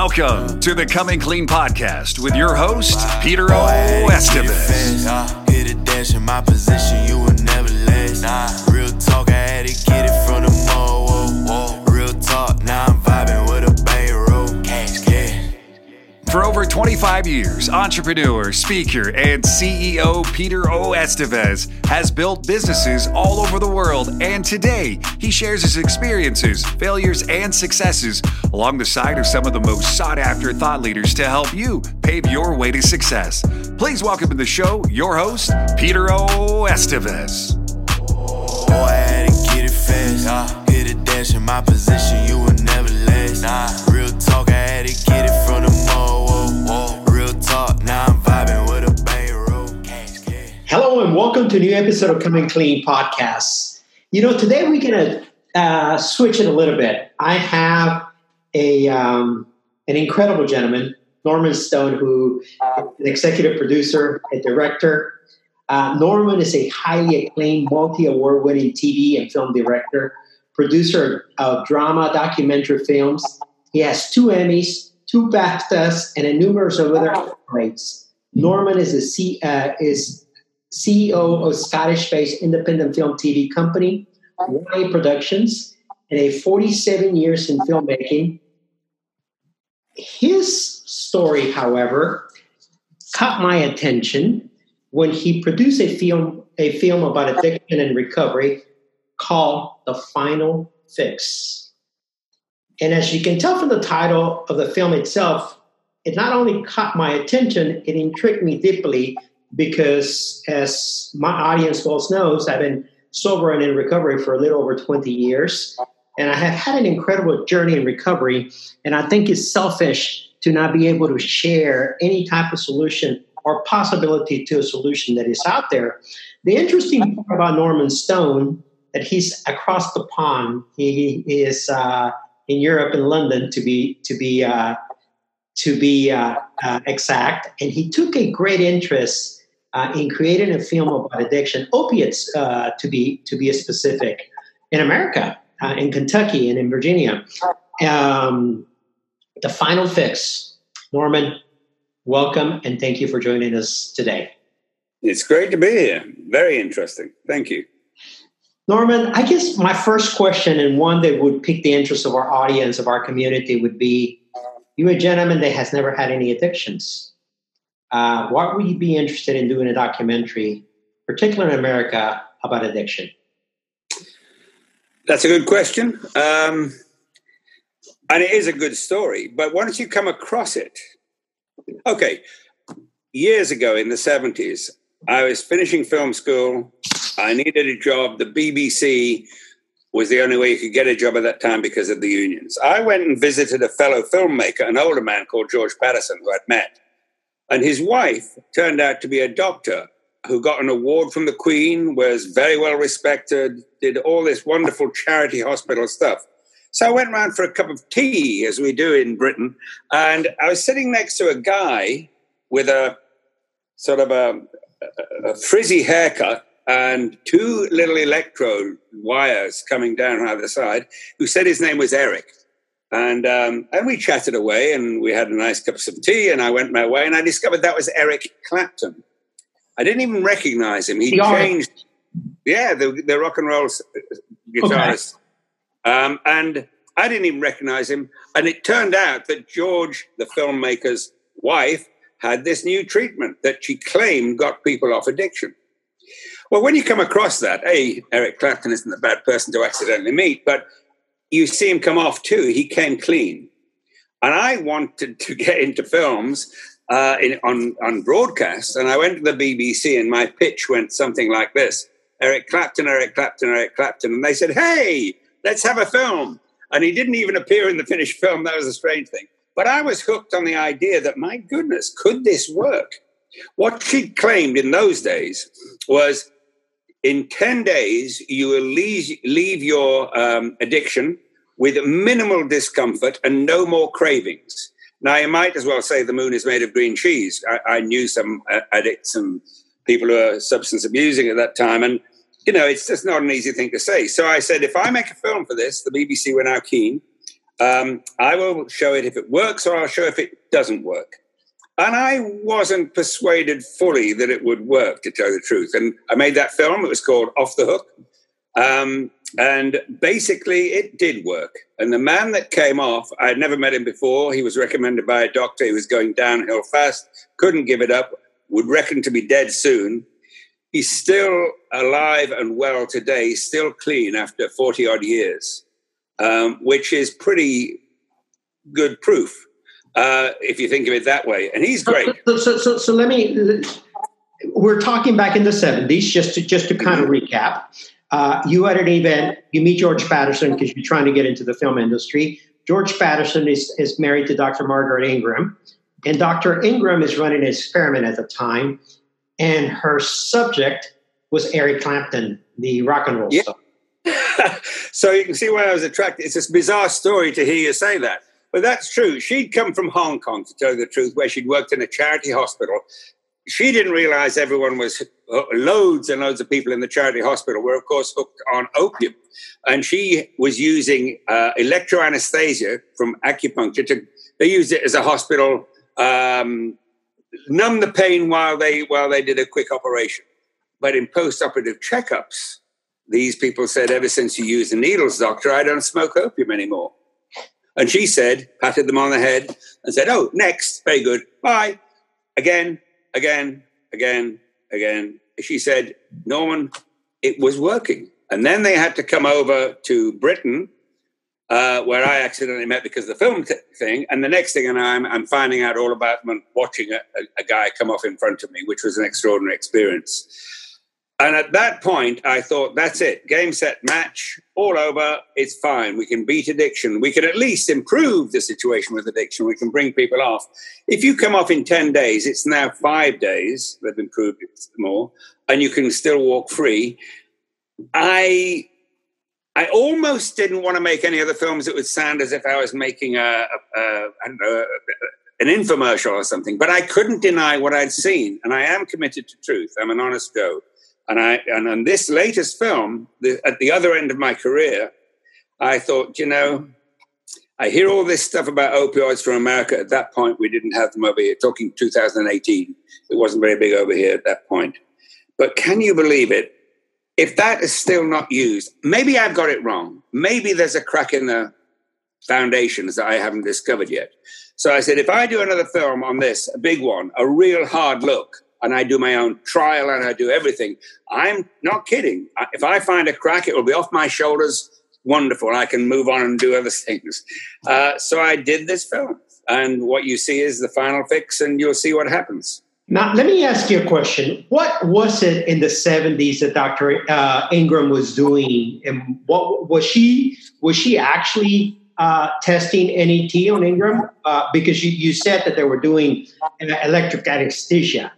Welcome to the Coming Clean podcast with your host, Peter O. Hit a dash in my position, you will never last. For over 25 years, entrepreneur, speaker, and CEO Peter O. Estevez has built businesses all over the world, and today he shares his experiences, failures, and successes along the side of some of the most sought after thought leaders to help you pave your way to success. Please welcome to the show your host, Peter O. Estevez. Boy, I had to get it fast. Nah. Hit a dash in my position, you will never last. Nah. Real talk, I had to get it from Hello and welcome to a new episode of Coming Clean podcast. You know, today we're going to uh, switch it a little bit. I have a um, an incredible gentleman, Norman Stone, who is an executive producer, a director. Uh, Norman is a highly acclaimed, multi award winning TV and film director, producer of drama, documentary films. He has two Emmys, two BAFTAs, and a numerous of other accolades. Norman is a C, uh, is CEO of Scottish-based independent film TV company, Y Productions, and a 47 years in filmmaking. His story, however, caught my attention when he produced a film, a film about addiction and recovery called The Final Fix. And as you can tell from the title of the film itself, it not only caught my attention, it intrigued me deeply because, as my audience well knows, I've been sober and in recovery for a little over 20 years. And I have had an incredible journey in recovery. And I think it's selfish to not be able to share any type of solution or possibility to a solution that is out there. The interesting part about Norman Stone that he's across the pond. He, he is uh, in Europe in London to be to be uh, to be uh, uh exact, and he took a great interest uh, in creating a film about addiction, opiates uh, to be to be specific, in America, uh, in Kentucky, and in Virginia. Um, the final fix, Norman. Welcome and thank you for joining us today. It's great to be here. Very interesting. Thank you. Norman, I guess my first question, and one that would pique the interest of our audience, of our community, would be you a gentleman that has never had any addictions uh, why would you be interested in doing a documentary, particularly in America, about addiction? That's a good question. Um, and it is a good story. But once you come across it, okay, years ago in the 70s, I was finishing film school. I needed a job. The BBC was the only way you could get a job at that time because of the unions. I went and visited a fellow filmmaker, an older man called George Patterson, who I'd met. And his wife turned out to be a doctor who got an award from the Queen, was very well respected, did all this wonderful charity hospital stuff. So I went around for a cup of tea, as we do in Britain, and I was sitting next to a guy with a sort of a, a frizzy haircut and two little electrode wires coming down either side, who said his name was Eric. And um, and we chatted away, and we had a nice cup of tea, and I went my way, and I discovered that was Eric Clapton. I didn't even recognize him. He changed, yeah, the, the rock and roll guitarist, okay. um, and I didn't even recognize him. And it turned out that George, the filmmaker's wife, had this new treatment that she claimed got people off addiction. Well, when you come across that, a Eric Clapton isn't a bad person to accidentally meet, but you see him come off too. He came clean. And I wanted to get into films uh, in, on, on broadcast. And I went to the BBC and my pitch went something like this Eric Clapton, Eric Clapton, Eric Clapton. And they said, hey, let's have a film. And he didn't even appear in the finished film. That was a strange thing. But I was hooked on the idea that, my goodness, could this work? What she claimed in those days was in 10 days, you will leave, leave your um, addiction with minimal discomfort and no more cravings. Now, you might as well say the moon is made of green cheese. I, I knew some uh, addicts and people who were substance abusing at that time. And, you know, it's just not an easy thing to say. So I said, if I make a film for this, the BBC were now keen. Um, I will show it if it works, or I'll show if it doesn't work. And I wasn't persuaded fully that it would work, to tell the truth. And I made that film. It was called Off the Hook. Um, and basically, it did work. And the man that came off, I had never met him before. He was recommended by a doctor. He was going downhill fast, couldn't give it up, would reckon to be dead soon. He's still alive and well today, still clean after 40 odd years, um, which is pretty good proof uh, if you think of it that way. And he's great. So, so, so, so let me. We're talking back in the '70s, just to just to kind of recap. Uh, you at an event, you meet George Patterson because you're trying to get into the film industry. George Patterson is, is married to Dr. Margaret Ingram, and Dr. Ingram is running an experiment at the time, and her subject was Eric Clapton, the rock and roll yeah. star. so you can see why I was attracted. It's a bizarre story to hear you say that. But that's true. She'd come from Hong Kong, to tell you the truth, where she'd worked in a charity hospital. She didn't realize everyone was uh, loads and loads of people in the charity hospital were, of course, hooked on opium. And she was using uh, electroanesthesia from acupuncture to, they used it as a hospital, um, numb the pain while they, while they did a quick operation. But in post operative checkups, these people said, ever since you used the needles, doctor, I don't smoke opium anymore. And she said, patted them on the head and said, Oh, next. Very good. Bye. Again, again, again, again. She said, Norman, it was working. And then they had to come over to Britain, uh, where I accidentally met because of the film t- thing. And the next thing, and I'm, I'm finding out all about them and watching a, a, a guy come off in front of me, which was an extraordinary experience. And at that point, I thought, that's it. Game, set, match, all over. It's fine. We can beat addiction. We can at least improve the situation with addiction. We can bring people off. If you come off in 10 days, it's now five days. They've improved it more. And you can still walk free. I. I almost didn't want to make any other films that would sound as if I was making a, a, a I don't know, an infomercial or something, but I couldn't deny what I'd seen. And I am committed to truth. I'm an honest goat. And I and on this latest film, the, at the other end of my career, I thought, you know, I hear all this stuff about opioids from America. At that point, we didn't have them over here. Talking 2018, it wasn't very big over here at that point. But can you believe it? If that is still not used, maybe I've got it wrong. Maybe there's a crack in the foundations that I haven't discovered yet. So I said, if I do another film on this, a big one, a real hard look, and I do my own trial and I do everything. I'm not kidding. If I find a crack, it will be off my shoulders. Wonderful. I can move on and do other things. Uh, so I did this film. And what you see is the final fix, and you'll see what happens. Now, let me ask you a question. What was it in the 70s that Dr. Uh, Ingram was doing? And what was she was she actually uh, testing NET on Ingram? Uh, because you, you said that they were doing electric anesthesia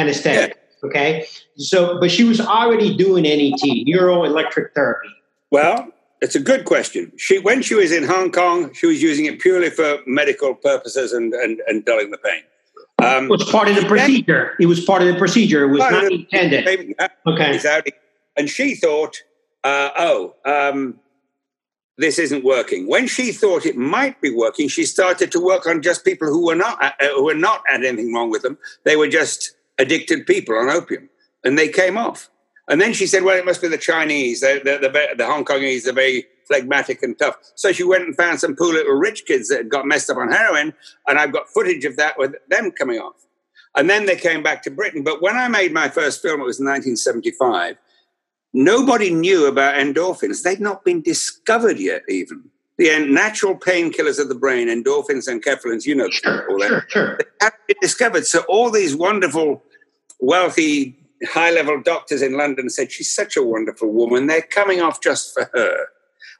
anesthetic. Yeah. Okay. So, but she was already doing NET, neuroelectric therapy. Well, it's a good question. She, when she was in Hong Kong, she was using it purely for medical purposes and, and, and dulling the pain. Um, it was part of the procedure. It was part of the procedure. It was not the, intended. Okay. And she thought, uh, oh, um, this isn't working. When she thought it might be working, she started to work on just people who were not uh, who were not had anything wrong with them. They were just addicted people on opium, and they came off. And then she said, "Well, it must be the Chinese, the the, the, the Hong Kongese, are very phlegmatic and tough." So she went and found some poor little rich kids that had got messed up on heroin, and I've got footage of that with them coming off. And then they came back to Britain. But when I made my first film, it was in 1975. Nobody knew about endorphins; they'd not been discovered yet, even the natural painkillers of the brain, endorphins and enkephalins, you know sure, all that. Sure, sure. They haven't been discovered. So all these wonderful wealthy, high level doctors in London said, She's such a wonderful woman. They're coming off just for her.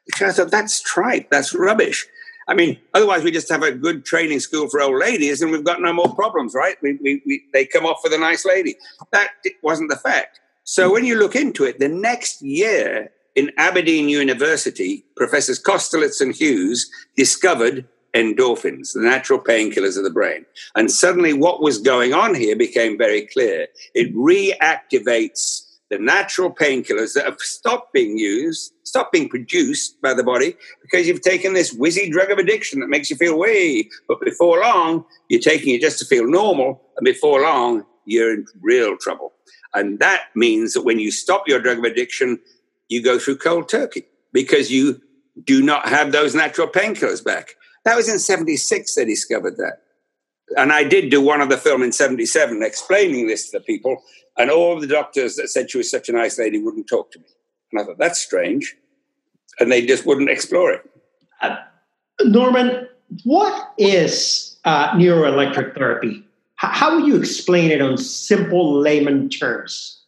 Which I thought, that's tripe. That's rubbish. I mean, otherwise, we just have a good training school for old ladies and we've got no more problems, right? We, we, we, they come off with a nice lady. That wasn't the fact. So when you look into it, the next year in Aberdeen University, Professors Kosterlitz and Hughes discovered endorphins, the natural painkillers of the brain. And suddenly, what was going on here became very clear. It reactivates the natural painkillers that have stopped being used, stopped being produced by the body because you've taken this whizzy drug of addiction that makes you feel way. But before long, you're taking it just to feel normal, and before long, you're in real trouble. And that means that when you stop your drug of addiction, you go through cold turkey because you do not have those natural painkillers back. That was in 76 they discovered that. And I did do one of the film in 77 explaining this to the people, and all the doctors that said she was such a nice lady wouldn't talk to me. And I thought, that's strange. And they just wouldn't explore it. Uh, Norman, what is uh, neuroelectric therapy? how would you explain it on simple layman terms?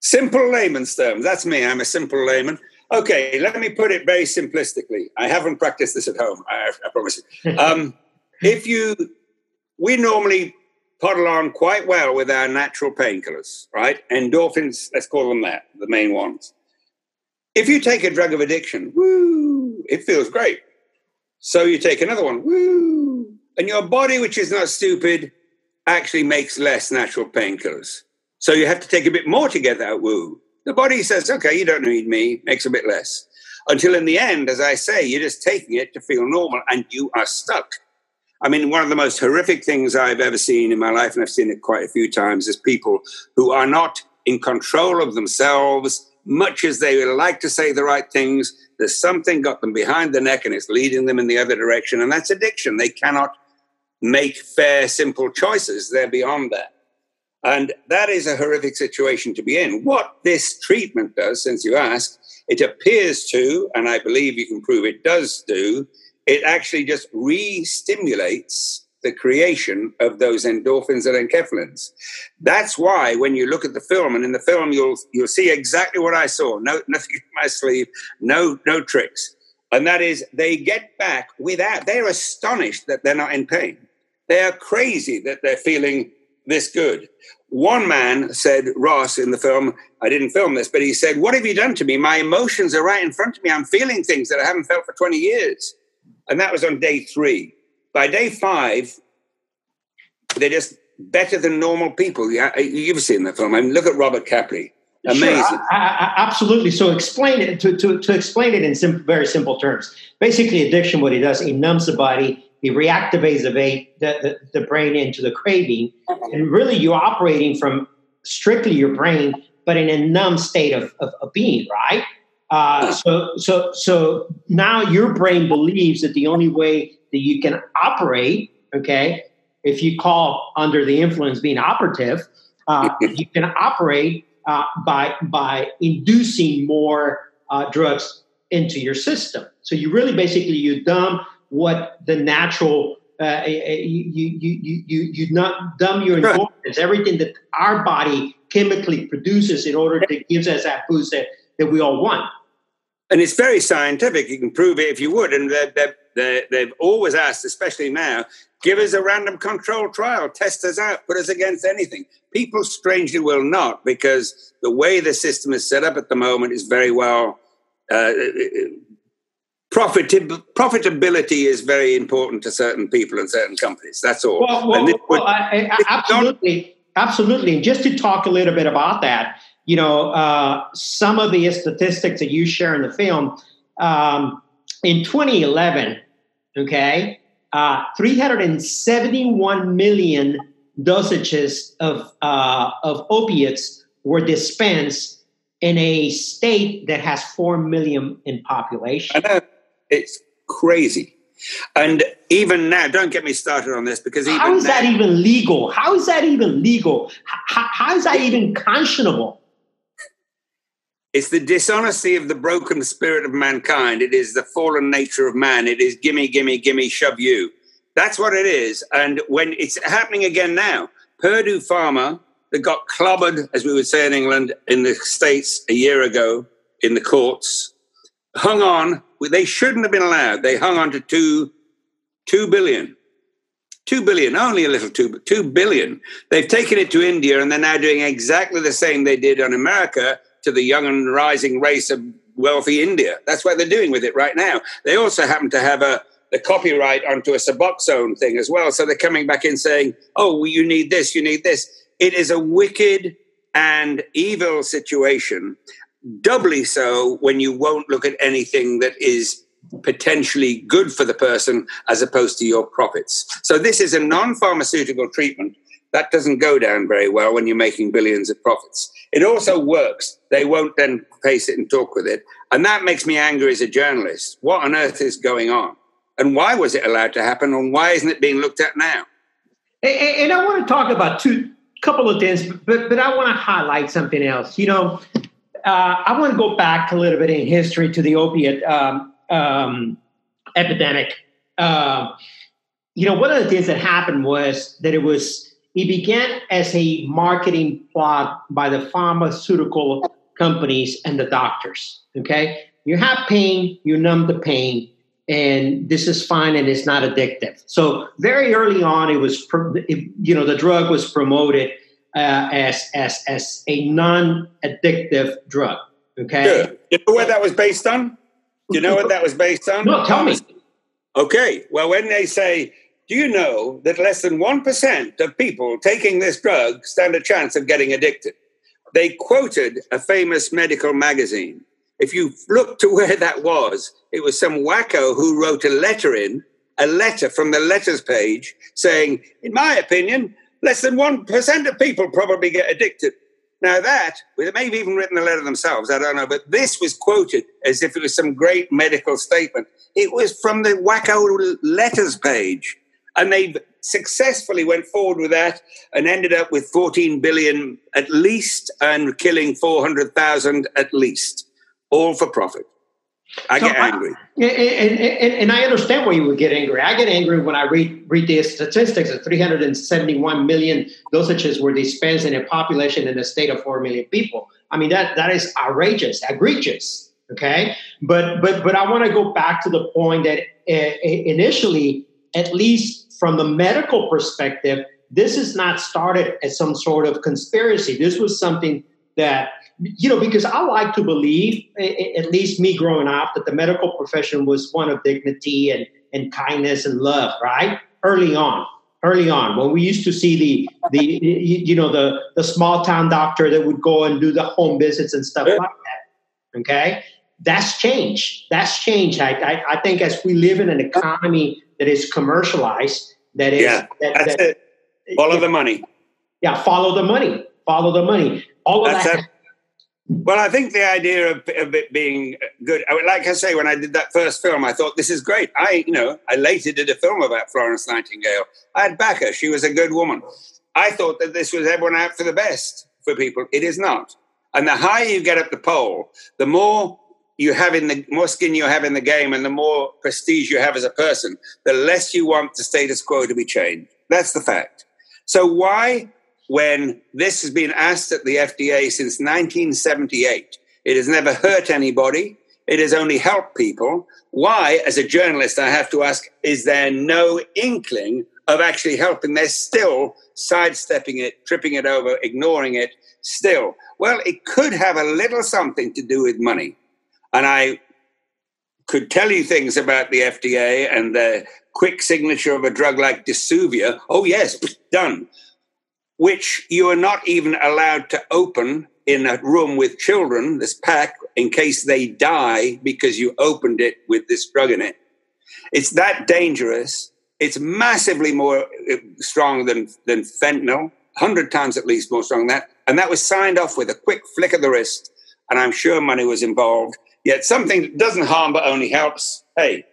Simple layman's terms. That's me. I'm a simple layman. Okay, let me put it very simplistically. I haven't practiced this at home. I, I promise you. Um, if you, we normally puddle on quite well with our natural painkillers, right? Endorphins, let's call them that, the main ones. If you take a drug of addiction, woo, it feels great. So you take another one, woo, and your body, which is not stupid, actually makes less natural painkillers. So you have to take a bit more to get that woo. The body says, okay, you don't need me, makes a bit less. Until in the end, as I say, you're just taking it to feel normal and you are stuck. I mean, one of the most horrific things I've ever seen in my life, and I've seen it quite a few times, is people who are not in control of themselves, much as they would like to say the right things. There's something got them behind the neck and it's leading them in the other direction, and that's addiction. They cannot make fair, simple choices. They're beyond that. And that is a horrific situation to be in. What this treatment does, since you ask, it appears to, and I believe you can prove it does do, it actually just re stimulates the creation of those endorphins and enkephalins. That's why when you look at the film, and in the film you'll you'll see exactly what I saw. No nothing in my sleeve, no no tricks. And that is they get back without they're astonished that they're not in pain. They are crazy that they're feeling this good. One man said, Ross, in the film, I didn't film this, but he said, What have you done to me? My emotions are right in front of me. I'm feeling things that I haven't felt for 20 years. And that was on day three. By day five, they're just better than normal people. You've seen the film. I mean, look at Robert Capri. Amazing. Sure, I, I, absolutely. So explain it to, to, to explain it in sim- very simple terms. Basically, addiction, what it does, it numbs the body he reactivates the, the, the, brain into the craving. And really, you're operating from strictly your brain, but in a numb state of, of, of being, right? Uh, so, so, so now your brain believes that the only way that you can operate, okay, if you call under the influence being operative, uh, you can operate uh, by by inducing more uh, drugs into your system. So you really basically you dumb what the natural uh, you, you, you, you, you not dumb your endorphins, everything that our body chemically produces in order to give us that boost that, that we all want. And it's very scientific. You can prove it if you would. And they're, they're, they've always asked, especially now, give us a random control trial, test us out, put us against anything. People strangely will not because the way the system is set up at the moment is very well uh, Profitab- profitability is very important to certain people and certain companies. That's all. Well, well, would, I, I, absolutely, absolutely. And just to talk a little bit about that, you know, uh, some of the statistics that you share in the film um, in 2011, okay, uh, 371 million dosages of uh, of opiates were dispensed in a state that has four million in population. It's crazy. And even now, don't get me started on this because how is now, that even legal? How is that even legal? How, how is that even conscionable? It's the dishonesty of the broken spirit of mankind. It is the fallen nature of man. It is gimme, gimme, gimme, shove you. That's what it is. And when it's happening again now, Purdue Pharma that got clobbered, as we would say in England, in the States a year ago in the courts, hung on they shouldn't have been allowed. They hung on to two, two billion. Two billion, only a little two, two billion. They've taken it to India and they're now doing exactly the same they did on America to the young and rising race of wealthy India. That's what they're doing with it right now. They also happen to have a the copyright onto a Suboxone thing as well. So they're coming back in saying, oh, well, you need this, you need this. It is a wicked and evil situation, doubly so when you won't look at anything that is potentially good for the person as opposed to your profits. So this is a non-pharmaceutical treatment that doesn't go down very well when you're making billions of profits. It also works. They won't then face it and talk with it. And that makes me angry as a journalist. What on earth is going on? And why was it allowed to happen? And why isn't it being looked at now? And, I want to talk about two couple of things, but but I want to highlight something else. You know, uh, I want to go back a little bit in history to the opiate um, um, epidemic. Uh, you know, one of the things that happened was that it was it began as a marketing plot by the pharmaceutical companies and the doctors. Okay, you have pain, you numb the pain, and this is fine and it's not addictive. So very early on, it was you know the drug was promoted uh, as as as a non-addictive drug. Okay, Good. you know what that was based on? You know what that was based on? No, tell me. Okay, well, when they say do you know that less than 1% of people taking this drug stand a chance of getting addicted? They quoted a famous medical magazine. If you look to where that was, it was some wacko who wrote a letter in, a letter from the letters page saying, in my opinion, less than 1% of people probably get addicted. Now, that, they may have even written the letter themselves, I don't know, but this was quoted as if it was some great medical statement. It was from the wacko letters page and they successfully went forward with that and ended up with 14 billion at least and killing 400,000 at least, all for profit. I so get angry. I, and, and, and, I understand why you would get angry. I get angry when I read read the statistics of 371 million dosages were dispensed in a population in a state of 4 million people. I mean, that that is outrageous, egregious. Okay. But but but I want to go back to the point that uh, initially, at least from the medical perspective, this is not started as some sort of conspiracy. This was something that, you know, because I like to believe, at least me growing up, that the medical profession was one of dignity and, and kindness and love, right? Early on. Early on, when we used to see the the you know the the small town doctor that would go and do the home visits and stuff like that. Okay, that's changed. That's changed. I, I, I think as we live in an economy that is commercialized. That is, yeah, that, that's that, it. Follow yeah, the money. Yeah, follow the money. Follow the money. All of that's that. Well, I think the idea of, of, it being good, like I say, when I did that first film, I thought this is great. I, you know, I later did a film about Florence Nightingale. I had Backer; she was a good woman. I thought that this was everyone out for the best for people. It is not. And the higher you get up the pole, the more you have in the more skin you have in the game and the more prestige you have as a person, the less you want the status quo to be changed. That's the fact. So why, when this has been asked at the FDA since 1978, it has never hurt anybody, it has only helped people. Why, as a journalist, I have to ask, is there no inkling of actually helping? They're still sidestepping it, tripping it over, ignoring it, still. Well, it could have a little something to do with money. And I could tell you things about the FDA and the quick signature of a drug like Dsuvia. Oh, yes, done. Which you are not even allowed to open in a room with children, this pack, in case they die because you opened it with this drug in it. It's that dangerous. It's massively more uh, strong than, than fentanyl, 100 times at least more strong than that. And that was signed off with a quick flick of the wrist. And I'm sure money was involved. Yet something that doesn't harm but only helps. Hey,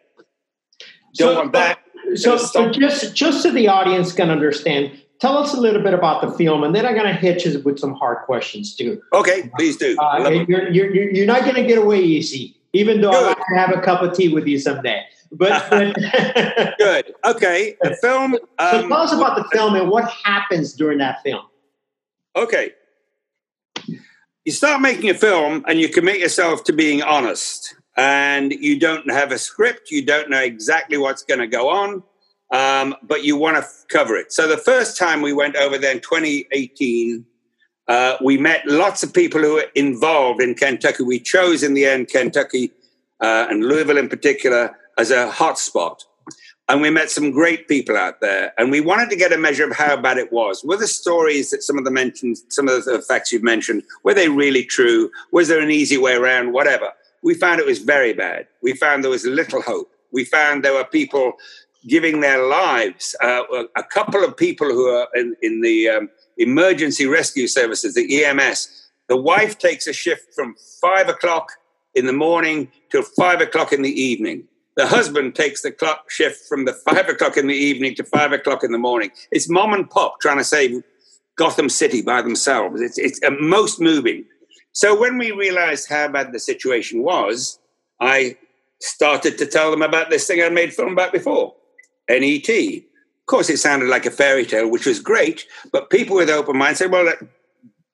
don't so, want that. So, so just just so the audience can understand, tell us a little bit about the film, and then I'm going to hit you with some hard questions too. Okay, please do. Uh, you're, you're, you're not going to get away easy, even though Good. I to have a cup of tea with you someday. But, but Good. Okay, the film. Um, so tell us about the film and what happens during that film. Okay, you start making a film and you commit yourself to being honest and you don't have a script you don't know exactly what's going to go on um, but you want to f- cover it. So the first time we went over there in 2018 uh, we met lots of people who were involved in kentucky. We chose in the end kentucky uh, and louisville in particular as a hotspot. And we met some great people out there. And we wanted to get a measure of how bad it was. Were the stories that some of the mentioned some of the facts you've mentioned were they really true? Was there an easy way around? Whatever. We found it was very bad. We found there was little hope. We found there were people giving their lives uh, a couple of people who are in, in the um, emergency rescue services the ems the wife takes a shift from five o'clock in the morning till five o'clock in the evening the husband takes the clock shift from the five o'clock in the evening to five o'clock in the morning. It's mom and pop trying to save Gotham City by themselves. It's, it's most moving. So when we realized how bad the situation was, I started to tell them about this thing I made film about before, NET. Of course, it sounded like a fairy tale, which was great, but people with open minds said, well,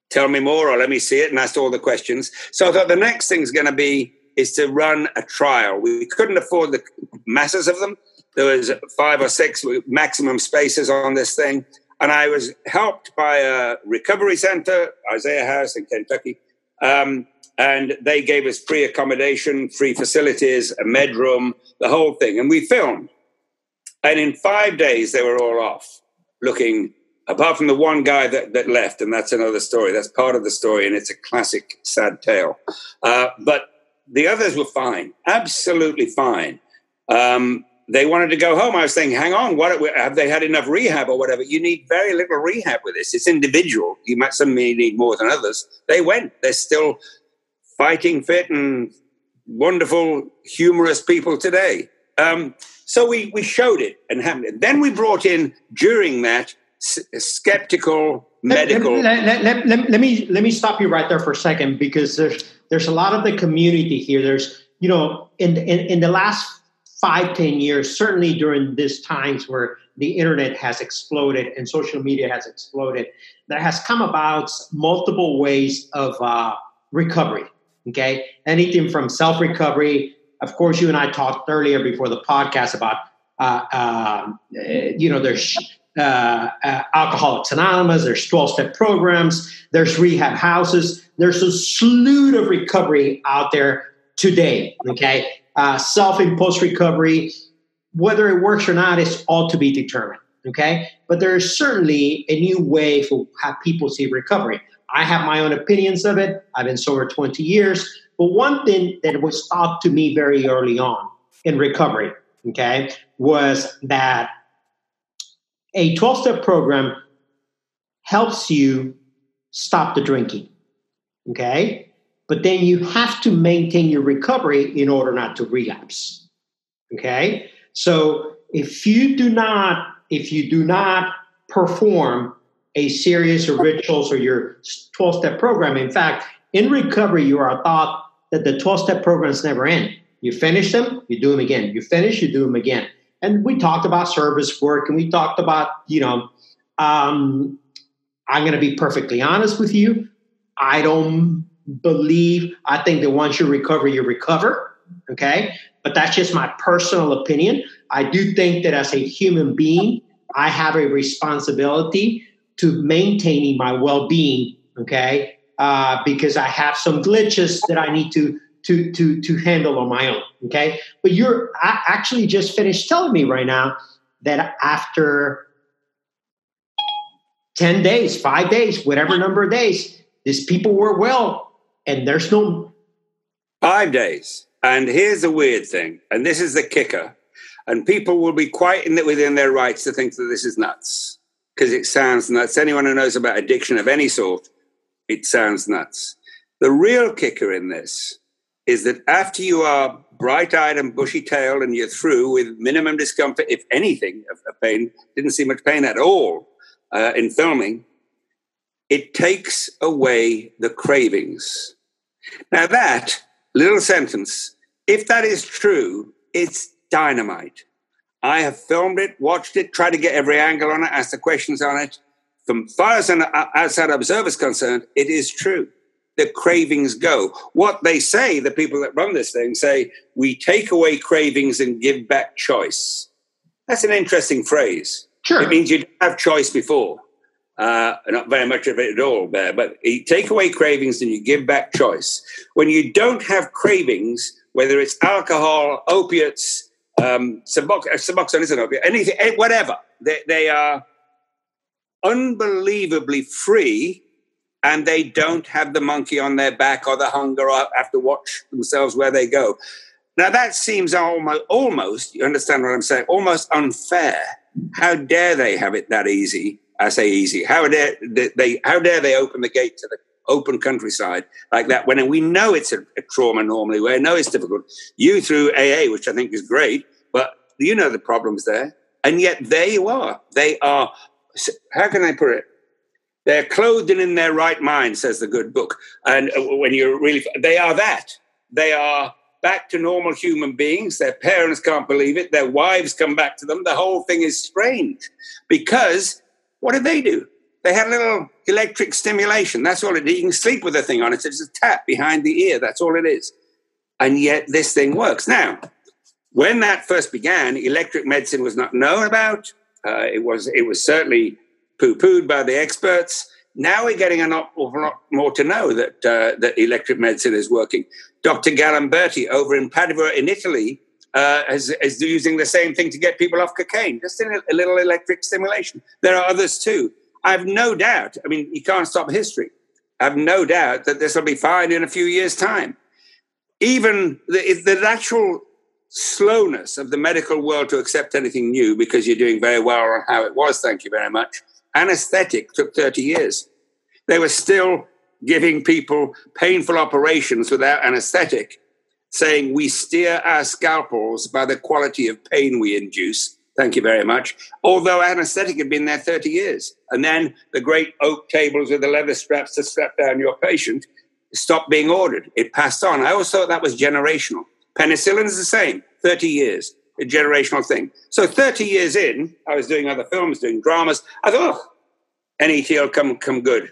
tell me more or let me see it, and asked all the questions. So I thought the next thing's going to be is to run a trial. We couldn't afford the masses of them. There was five or six maximum spaces on this thing. And I was helped by a recovery center, Isaiah House in Kentucky. Um, and they gave us free accommodation, free facilities, a med room, the whole thing. And we filmed. And in five days, they were all off, looking, apart from the one guy that, that left. And that's another story. That's part of the story. And it's a classic sad tale. Uh, but the others were fine, absolutely fine. Um, they wanted to go home. I was saying, hang on, what have they had enough rehab or whatever? You need very little rehab with this. It's individual. You might some may need more than others. They went. They're still fighting fit and wonderful, humorous people today. Um, so we we showed it and happened. Then we brought in during that skeptical medical. Let, let, let, let, let me let me stop you right there for a second because there's there's a lot of the community here. There's, you know, in, in, in the last five, ten years, certainly during these times where the internet has exploded and social media has exploded, there has come about multiple ways of uh, recovery. Okay. Anything from self recovery. Of course, you and I talked earlier before the podcast about, uh, uh, you know, there's uh, uh, Alcoholics Anonymous, there's 12 step programs, there's rehab houses, there's a slew of recovery out there today. Okay. Uh, Self imposed recovery, whether it works or not, is all to be determined. Okay. But there is certainly a new way for how people see recovery. I have my own opinions of it. I've been sober 20 years. But one thing that was taught to me very early on in recovery, okay, was that a 12 step program helps you stop the drinking. Okay. But then you have to maintain your recovery in order not to relapse. Okay. So if you do not, if you do not perform a series of rituals or your 12 step program, in fact, in recovery, you are taught that the 12 step programs never end. You finish them, you do them again. You finish, you do them again. And we talked about service work and we talked about you know um, i'm going to be perfectly honest with you. I don't believe i think that once you recover you recover okay? But that's just my personal opinion. I do think that as a human being i have a responsibility to maintaining my well-being okay uh, because i have some glitches that i need to to to to handle on my own. Okay, but you're actually just finished telling me right now that after ten days, five days, whatever number of days, these people were well, and there's no five days. And here's the weird thing, and this is the kicker, and people will be quite in the, within their rights to think that this is nuts because it sounds nuts. Anyone who knows about addiction of any sort, it sounds nuts. The real kicker in this is that after you are bright eyed and bushy tailed and you're through with minimum discomfort, if anything, of, pain, didn't see much pain at all uh, in filming, it takes away the cravings. Now, that little sentence, if that is true, it's dynamite. I have filmed it, watched it, tried to get every angle on it, asked the questions on it. From far as an outside observer is concerned, it is true the cravings go. What they say, the people that run this thing say, we take away cravings and give back choice. That's an interesting phrase. Sure. It means you have choice before. Uh, not very much of it at all there, but you take away cravings and you give back choice. When you don't have cravings, whether it's alcohol, opiates, Um, Suboxone, Suboxone is an opiate. Anything, eh, whatever. They, they are unbelievably free and they don't have the monkey on their back or the hunger or have to watch themselves where they go. Now that seems almost, almost, you understand what I'm saying, almost unfair. How dare they have it that easy? I say easy. How dare they? How dare they open the gate to the open countryside like that when we know it's a, a trauma normally? We know it's difficult. You through AA, which I think is great, but you know the problems there, and yet there you are. They are. How can I put it? They're clothed and in their right mind, says the good book. And uh, when you're really, they are that. They are back to normal human beings. Their parents can't believe it. Their wives come back to them. The whole thing is strange because what did they do? They had a little electric stimulation. That's all it is. You can sleep with the thing on it. It's a tap behind the ear. That's all it is. And yet this thing works. Now, when that first began, electric medicine was not known about. Uh, it was it was certainly poo pooed by the experts. Now we're getting awful lot more to know that uh, that electric medicine is working. Dr. Gallimberti over in Padua in Italy uh, is, is, using the same thing to get people off cocaine, just in a, a little electric stimulation. There are others too. I have no doubt. I mean, you can't stop history. I have no doubt that this will be fine in a few years' time. Even the, the natural slowness of the medical world to accept anything new because you're doing very well on how it was, thank you very much, Anesthetic took 30 years. They were still giving people painful operations without anesthetic, saying we steer our scalpels by the quality of pain we induce. Thank you very much. Although anesthetic had been there 30 years. And then the great oak tables with the leather straps to strap down your patient stopped being ordered. It passed on. I always thought that was generational. Penicillin is the same, 30 years a generational thing. So 30 years in, I was doing other films, doing dramas. I thought, oh, NET will come, come good.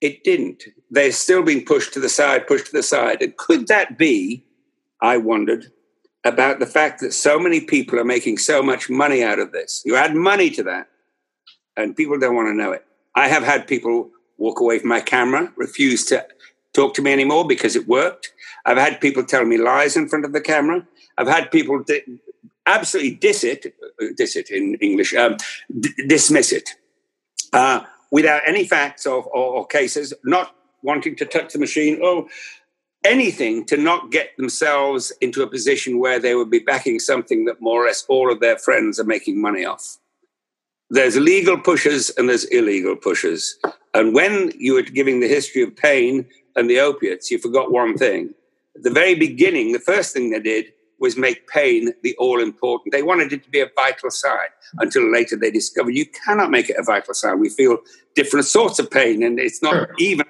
It didn't. They're still being pushed to the side, pushed to the side. And could that be, I wondered, about the fact that so many people are making so much money out of this? You add money to that, and people don't want to know it. I have had people walk away from my camera, refuse to talk to me anymore because it worked. I've had people tell me lies in front of the camera. I've had people di- absolutely diss it, diss it in English, um, d- dismiss it uh, without any facts or, or, or, cases, not wanting to touch the machine or anything to not get themselves into a position where they would be backing something that more or less all of their friends are making money off. There's legal pushers and there's illegal pushers. And when you were giving the history of pain and the opiates, you forgot one thing. The very beginning, the first thing they did was make pain the all important. They wanted it to be a vital sign until later they discovered you cannot make it a vital sign. We feel different sorts of pain and it's not sure. even.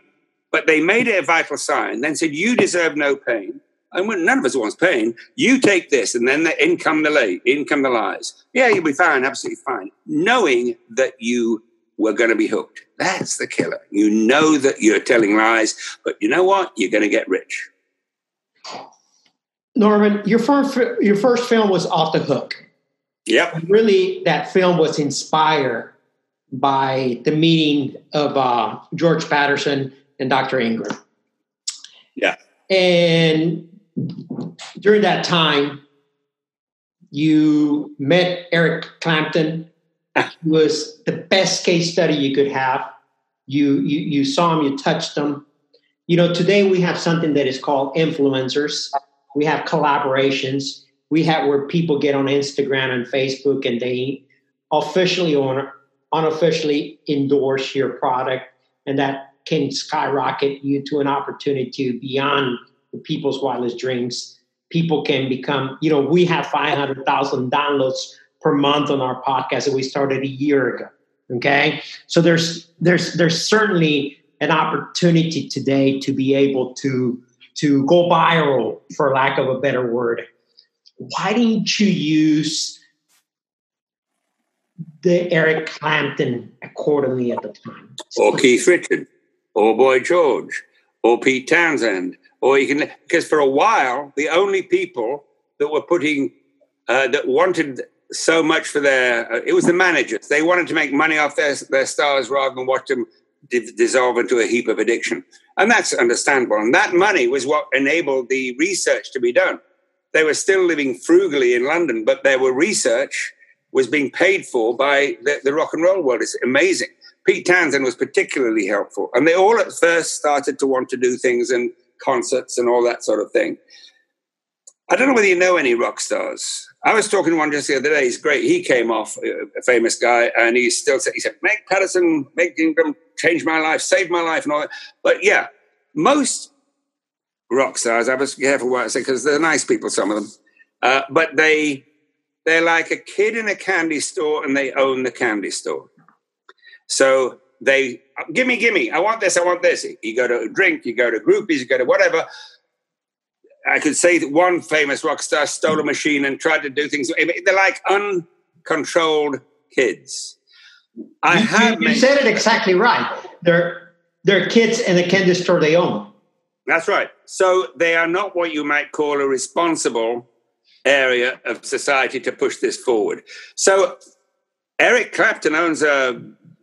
But they made it a vital sign, then said, You deserve no pain. And when none of us wants pain, you take this, and then the, in come the lay, in come the lies. Yeah, you'll be fine, absolutely fine. Knowing that you were going to be hooked. That's the killer. You know that you're telling lies, but you know what? You're going to get rich. Norman, your first your first film was Off the Hook. Yep. really, that film was inspired by the meeting of uh, George Patterson and Dr. Ingram. Yeah. And during that time, you met Eric Clapton. He was the best case study you could have. You, you you saw him, you touched him. You know, today we have something that is called influencers we have collaborations. We have where people get on Instagram and Facebook and they officially or unofficially endorse your product, and that can skyrocket you to an opportunity beyond the people's wildest dreams. People can become, you know, we have 500,000 downloads per month on our podcast and we started a year ago. Okay. So there's, there's, there's certainly an opportunity today to be able to to go viral, for lack of a better word. Why didn't you use the Eric Clapton accordingly at the time? Or Keith Richard, or Boy George, or Pete Townshend, or you can because for a while the only people that were putting uh, that wanted so much for their uh, it was the managers. They wanted to make money off their their stars rather than watch them dissolve into a heap of addiction. And that's understandable. And that money was what enabled the research to be done. they were still living frugally in London, but their research was being paid for by the, the rock and roll world. It's amazing. Pete Townshend was particularly helpful. And they all at first started to want to do things and concerts and all that sort of thing. I don't know whether you know any rock stars. I was talking to one just the other day. He's great. He came off uh, a famous guy, and he still said, "He said, Meg Patterson, Meg Ingram changed my life, saved my life, and all that." But yeah, most rock stars. I was careful what I say because they're nice people, some of them, uh, but they they're like a kid in a candy store, and they own the candy store. So they give me, give me. I want this. I want this. You go to a drink. You go to groupies. You go to whatever. I could say that one famous rock star stole a mm-hmm. machine and tried to do things. They're like uncontrolled kids. I you, have. You, you said it exactly right. They're they're kids in a candy store they own. That's right. So they are not what you might call a responsible area of society to push this forward. So Eric Clapton owns a,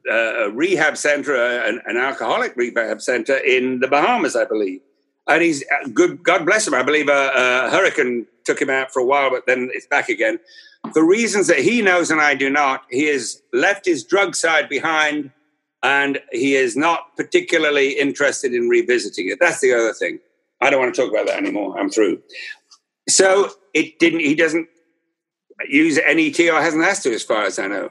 a rehab center, an, an alcoholic rehab center in the Bahamas, I believe and he's uh, good. God bless him. I believe a, a, hurricane took him out for a while, but then it's back again. For reasons that he knows and I do not, he has left his drug side behind, and he is not particularly interested in revisiting it. That's the other thing. I don't want to talk about that anymore. I'm through. So it didn't. He doesn't use NET or hasn't asked to, as far as I know.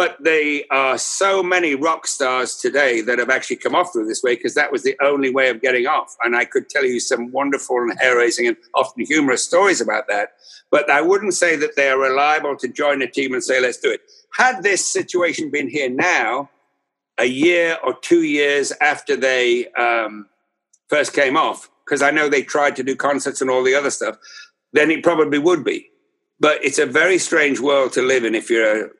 But there are so many rock stars today that have actually come off through this way because that was the only way of getting off. And I could tell you some wonderful and hair raising and often humorous stories about that. But I wouldn't say that they are reliable to join a team and say, let's do it. Had this situation been here now, a year or two years after they um, first came off, because I know they tried to do concerts and all the other stuff, then it probably would be. But it's a very strange world to live in if you're a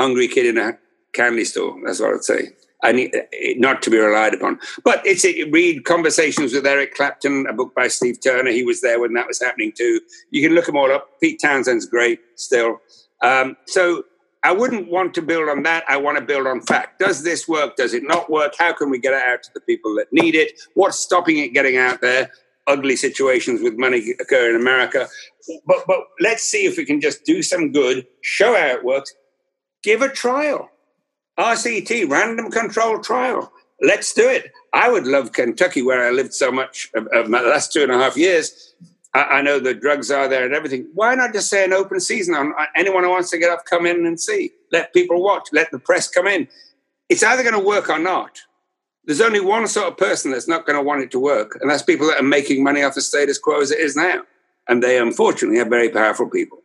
hungry kid in a candy store. That's what I'd say. I need not to be relied upon. But it's it, read Conversations with Eric Clapton, a book by Steve Turner. He was there when that was happening too. You can look them all up. Pete Townshend's great still. Um, so I wouldn't want to build on that. I want to build on fact. Does this work? Does it not work? How can we get it out to the people that need it? What's stopping it getting out there? Ugly situations with money occur in America. But but let's see if we can just do some good, show how it works, give a trial. RCT, random control trial. Let's do it. I would love Kentucky, where I lived so much of, of my last two and a half years. I, I, know the drugs are there and everything. Why not just say an open season on uh, anyone who wants to get up, come in and see? Let people watch. Let the press come in. It's either going to work or not. There's only one sort of person that's not going to want it to work, and that's people that are making money off the status quo as it is now. And they unfortunately are very powerful people.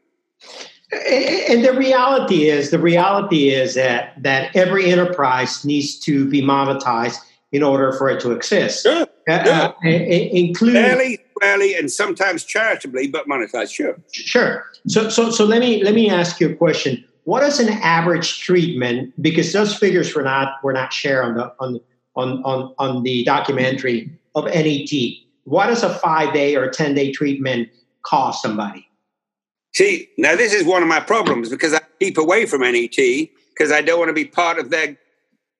And the reality is, the reality is that that every enterprise needs to be monetized in order for it to exist. Sure, uh, uh, including fairly, fairly, and sometimes charitably, but monetized. Sure, sure. So, so, so let me let me ask you a question. What is an average treatment? Because those figures were not were not shared on the on on on, on the documentary of NET. What does a five day or ten day treatment cost somebody? See, now this is one of my problems because I keep away from NET because I don't want to be part of their.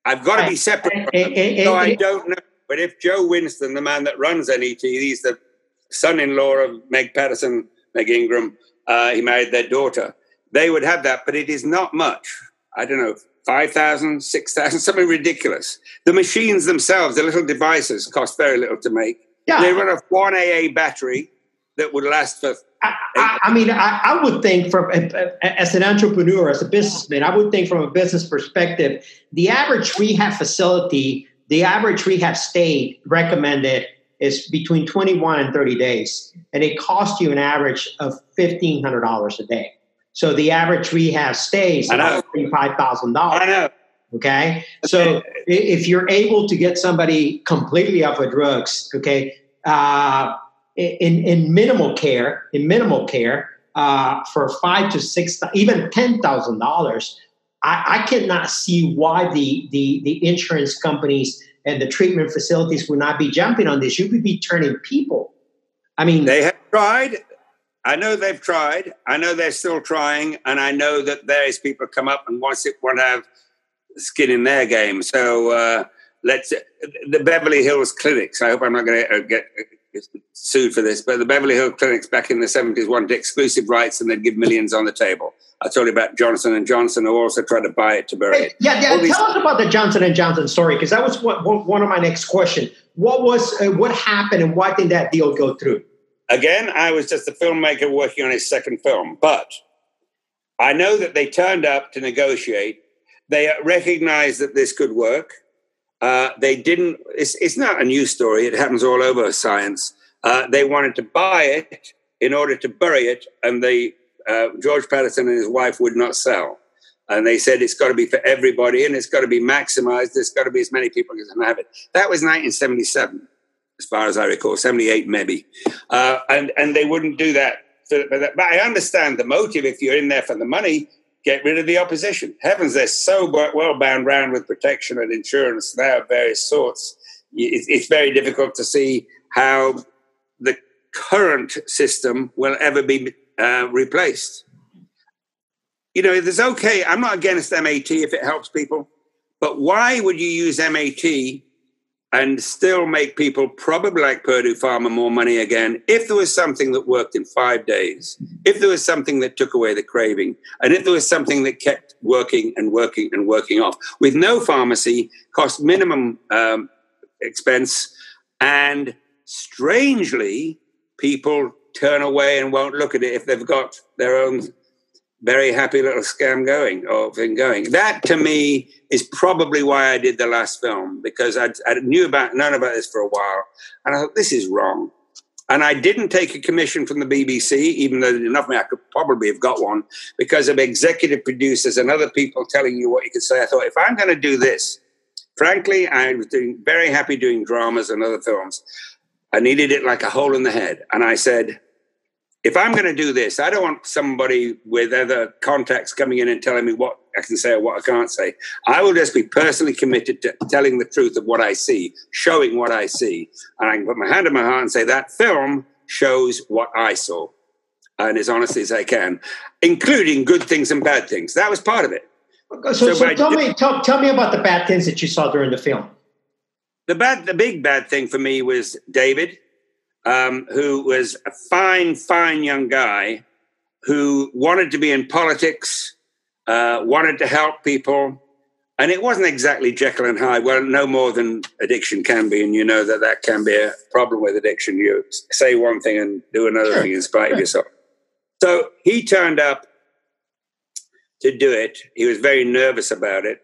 I've got to be separate. Eh, eh, so I eh, don't know. But if Joe Winston, the man that runs NET, he's the son-in-law of Meg Patterson, Meg Ingram. Uh, he married their daughter. They would have that, but it is not much. I don't know, 5,000, 6,000, something ridiculous. The machines themselves, the little devices, cost very little to make. Yeah. They run a 1 AA battery that would last for I, I, mean, I, I, would think from as an entrepreneur, as a businessman, I would think from a business perspective, the average rehab facility, the average rehab state recommended is between 21 and 30 days, and it costs you an average of $1,500 a day. So the average rehab stays about $35,000. I know. Okay. So if you're able to get somebody completely off of drugs, okay, uh, in, in minimal care, in minimal care, uh, for five to six, even ten thousand dollars, I, I cannot see why the, the the insurance companies and the treatment facilities would not be jumping on this. You could be turning people. I mean, they have tried. I know they've tried. I know they're still trying, and I know that various people come up and want to want to have skin in their game. So uh, let's the Beverly Hills clinics. I hope I'm not going to uh, get sued for this, but the Beverly Hills clinics back in the 70s wanted exclusive rights and they'd give millions on the table. I told you about Johnson and Johnson, who also tried to buy it to bury it. Yeah, yeah. These- tell us about the Johnson and Johnson story because that was what, one of my next questions. What was uh, what happened and why did that deal go through? Again, I was just a filmmaker working on his second film, but I know that they turned up to negotiate. They recognized that this could work. Uh, they didn't. It's, it's not a new story. It happens all over science. Uh, they wanted to buy it in order to bury it, and they uh, George Patterson and his wife would not sell. And they said it's got to be for everybody and it's got to be maximized. There's got to be as many people as can have it. That was 1977, as far as I recall, 78 maybe. Uh, and, and they wouldn't do that. For, but I understand the motive. If you're in there for the money, get rid of the opposition. Heavens, they're so well bound round with protection and insurance now of various sorts. It's very difficult to see how the current system will ever be uh, replaced. You know, it's okay. I'm not against MAT if it helps people, but why would you use MAT and still make people probably like Purdue Pharma more money again if there was something that worked in five days, if there was something that took away the craving, and if there was something that kept working and working and working off. With no pharmacy, cost minimum um, expense, and strangely, people turn away and won't look at it if they've got their own very happy little scam going or thing going. That to me is probably why I did the last film because I, I knew about none about this for a while, and I thought this is wrong. And I didn't take a commission from the BBC, even though enough me I could probably have got one because of executive producers and other people telling you what you could say. I thought if I'm going to do this, frankly, I was doing very happy doing dramas and other films. I needed it like a hole in the head, and I said, if I'm going to do this, I don't want somebody with other contacts coming in and telling me what I can say or what I can't say. I will just be personally committed to telling the truth of what I see, showing what I see. And I can put my hand on my heart and say that film shows what I saw. And as honestly as I can, including good things and bad things. That was part of it. So, so, so tell me, tell, tell me about the bad things that you saw during the film. The bad, the big bad thing for me was David um, who was a fine, fine young guy who wanted to be in politics, uh, wanted to help people. And it wasn't exactly Jekyll and Hyde. Well, no more than addiction can be. And you know that that can be a problem with addiction. You say one thing and do another sure. thing in spite of yourself. So he turned up to do it. He was very nervous about it.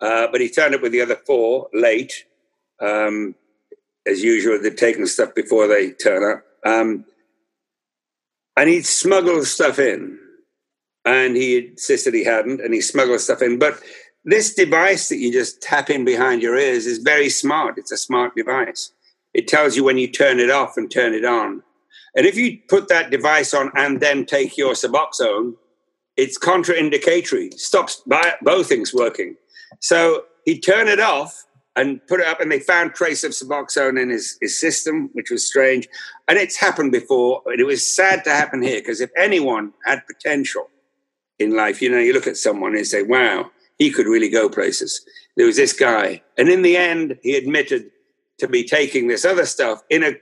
Uh, but he turned up with the other four late. Um, as usual, they've taken stuff before they turn up. Um, and he'd smuggled stuff in. And he insisted he hadn't, and he smuggled stuff in. But this device that you just tap in behind your ears is very smart. It's a smart device. It tells you when you turn it off and turn it on. And if you put that device on and then take your Suboxone, it's contraindicatory, stops both things working. So he'd turn it off and put it up, and they found trace of Suboxone in his, his system, which was strange. And it's happened before, but it was sad to happen here because if anyone had potential in life, you know, you look at someone and say, wow, he could really go places. There was this guy. And in the end, he admitted to be taking this other stuff in a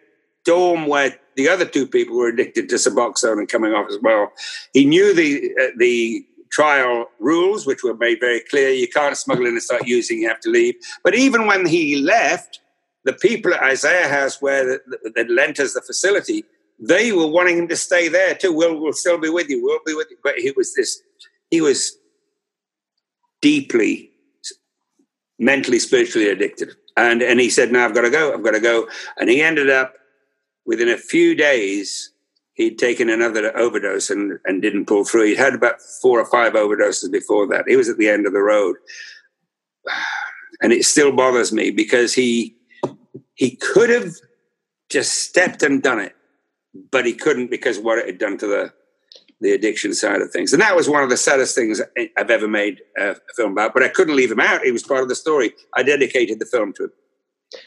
dorm where the other two people were addicted to Suboxone and coming off as well. He knew the, uh, the trial rules, which were made very clear. You can't smuggle in and start using, you have to leave. But even when he left, the people at Isaiah House, where that lent us the facility, they were wanting him to stay there too. We'll, we'll still be with you. We'll be with you. But he was this, he was deeply mentally, spiritually addicted. And, and he said, no, I've got to go. I've got to go. And he ended up within a few days he'd taken another overdose and, and didn't pull through. He'd had about four or five overdoses before that. He was at the end of the road. And it still bothers me because he he could have just stepped and done it, but he couldn't because what it had done to the the addiction side of things. And that was one of the saddest things I've ever made a film about. But I couldn't leave him out. He was part of the story. I dedicated the film to him.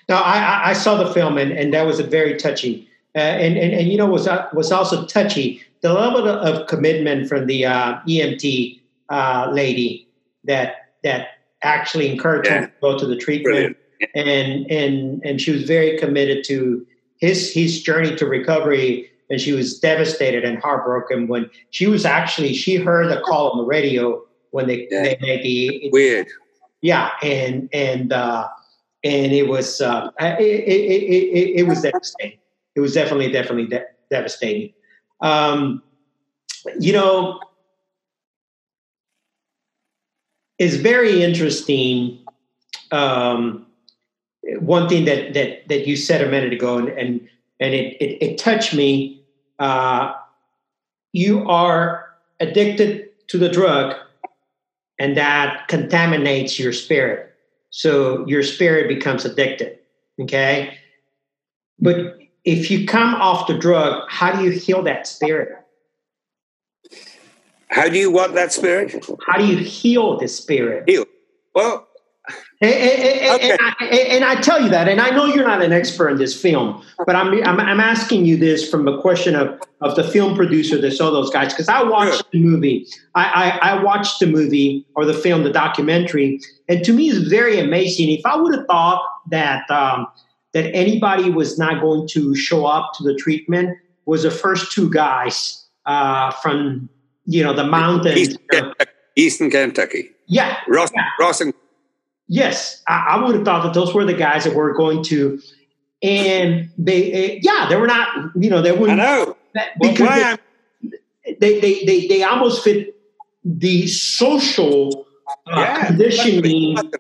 Now, I, I saw the film, and, and that was a very touching uh, and, and, and you know was uh, was also touchy the level of commitment from the uh, EMT uh, lady that that actually encouraged yeah. him to go to the treatment, and and and she was very committed to his his journey to recovery and she was devastated and heartbroken when she was actually she heard the call on the radio when they, Yeah. they made the Weird. yeah and and uh and it was uh it it, it, it, it was devastating it was definitely definitely de- devastating. Um you know it's very interesting um one thing that that that you said a minute ago and and and it it, it touched me uh you are addicted to the drug and that contaminates your spirit. So your spirit becomes addicted okay? But if you come off the drug how do you heal that spirit How do you want that spirit? how do you heal the spirit Heal. Well, and, and- Okay. and I, and I tell you that, and I know you're not an expert in this film, but I'm I'm, I'm asking you this from a question of, of the film producer that saw those guys because I watched Sure. the movie, I, I I watched the movie or the film, the documentary, and to me it's very amazing. If I would have thought that um, that anybody was not going to show up to the treatment, was the first two guys uh, from you know the mountains. Eastern Kentucky. Eastern Kentucky. Yeah, Ross, Yeah. Ross and Yes, I, I would have thought that those were the guys that were going to, and they, eh, yeah, they were not, you know, they wouldn't I know. because why they, they, they, they almost fit the social uh, Yeah, conditioning exactly.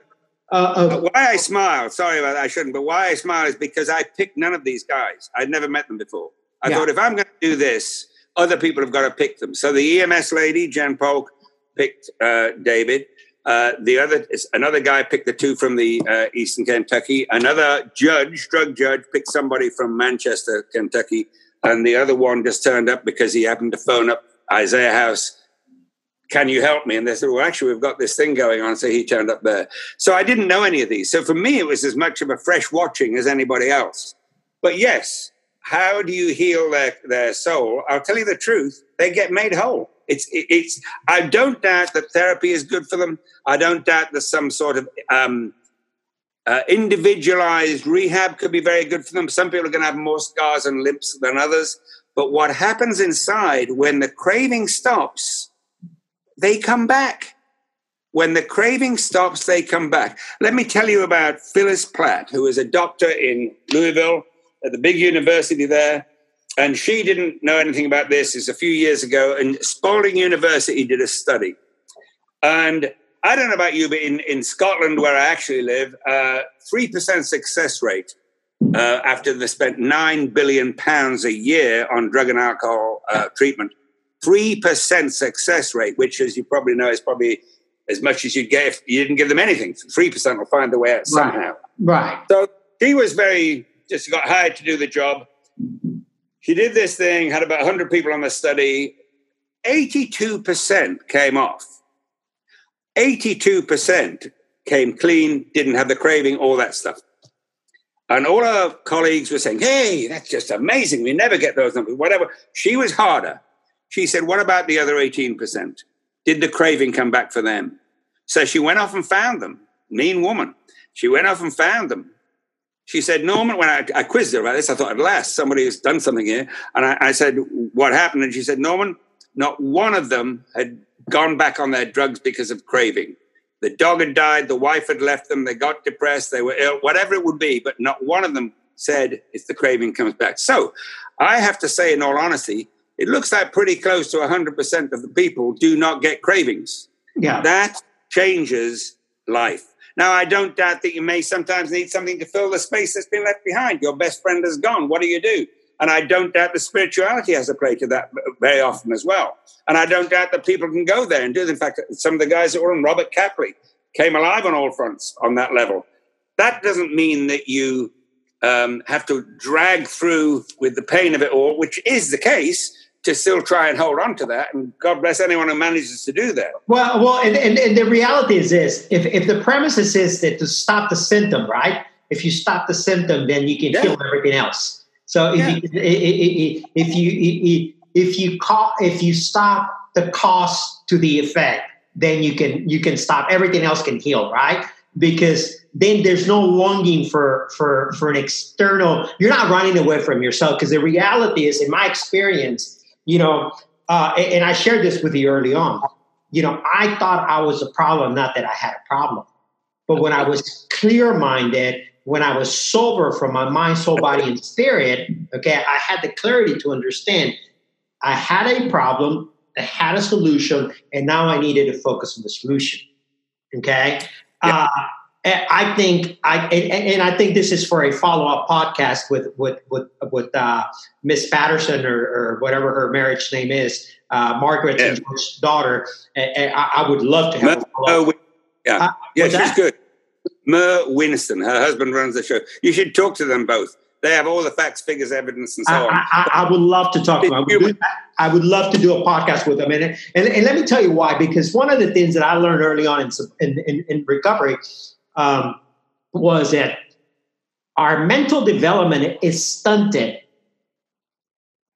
Uh, why I smile, sorry about that, I shouldn't, but why I smile is because I picked none of these guys. I'd never met them before. I Yeah. thought if I'm going to do this, other people have got to pick them. So the EMS lady, Jen Polk, picked uh, David. Uh, the other, another guy picked the two from the uh, Eastern Kentucky. Another judge, drug judge, picked somebody from Manchester, Kentucky, and the other one just turned up because he happened to phone up Isaiah House can you help me? And they said, well, actually, we've got this thing going on. So he turned up there. So I didn't know any of these. So for me, it was as much of a fresh watching as anybody else. But yes, how do you heal their, their soul? I'll tell you the truth. They get made whole. It's, it's, I don't doubt that therapy is good for them. I don't doubt that some sort of, um, uh, individualized rehab could be very good for them. Some people are going to have more scars and limps than others. But what happens inside when the craving stops, they come back. When the craving stops, they come back. Let me tell you about Phyllis Platt, who is a doctor in Louisville at the big university there. And she didn't know anything about this. It's a few years ago. And Spalding University did a study. And I don't know about you, but in, in Scotland, where I actually live, uh, 3% success rate uh, after they spent 9 billion pounds a year on drug and alcohol uh, treatment. 3% success rate, which, as you probably know, is probably as much as you'd get if you didn't give them anything. 3% will find their way out somehow. right. So he was very, just got hired to do the job. He did this thing, had about 100 people on the study. 82% came off. 82% came clean, didn't have the craving, all that stuff. And all our colleagues were saying, hey, that's just amazing. We never get those numbers, whatever. She was harder. She said, what about the other 18%? Did the craving come back for them? So she went off and found them. Mean woman. She went off and found them. She said, Norman, when I, I quizzed her about this, I thought at last somebody has done something here. And I, I said, What happened? And she said, Norman, not one of them had gone back on their drugs because of craving. The dog had died, the wife had left them, they got depressed, they were ill, whatever it would be, but not one of them said if the craving comes back. So I have to say, in all honesty, it looks like pretty close to 100% of the people do not get cravings. Yeah. That changes life. Now, I don't doubt that you may sometimes need something to fill the space that's been left behind. Your best friend is gone. What do you do? And I don't doubt that spirituality has a play to that very often as well. And I don't doubt that people can go there and do it. In fact, some of the guys that were on Robert Capley came alive on all fronts on that level. That doesn't mean that you um, have to drag through with the pain of it all, which is the case, to still try and hold on to that. And God bless anyone who manages to do that. Well, well, and, and, and the reality is this: if if the premises is that to stop the symptom, right? If you stop the symptom, then you can Yeah. heal everything else. So if Yeah. you if you if you ca- if you stop the cause to the effect, then you can you can stop everything else can heal, right? Because then there's no longing for for for an external. You're not running away from yourself because the reality is, in my experience, you know, uh, and, and I shared this with you early on. You know, I thought I was a problem, not that I had a problem, but when I was clear minded, when I was sober from my mind, soul, body, and spirit, okay, I had the clarity to understand I had a problem, I had a solution, and now I needed to focus on the solution. Okay. Yeah. Uh, I think I and, and, I think this is for a follow up podcast with with with with uh, Miss Patterson or, or, whatever her marriage name is, uh, Margaret's yeah. daughter. And, I, I, would love to have. Mer, yeah, uh, yeah, she's that? good. Mer Winston, her husband runs the show. You should talk to them both. They have all the facts, figures, evidence, and so I, on. I, I, would love to talk to them. I would, do, I would, love to do a podcast with them. And, and, and, let me tell you why. Because one of the things that I learned early on in, in, in recovery um, was that our mental development is stunted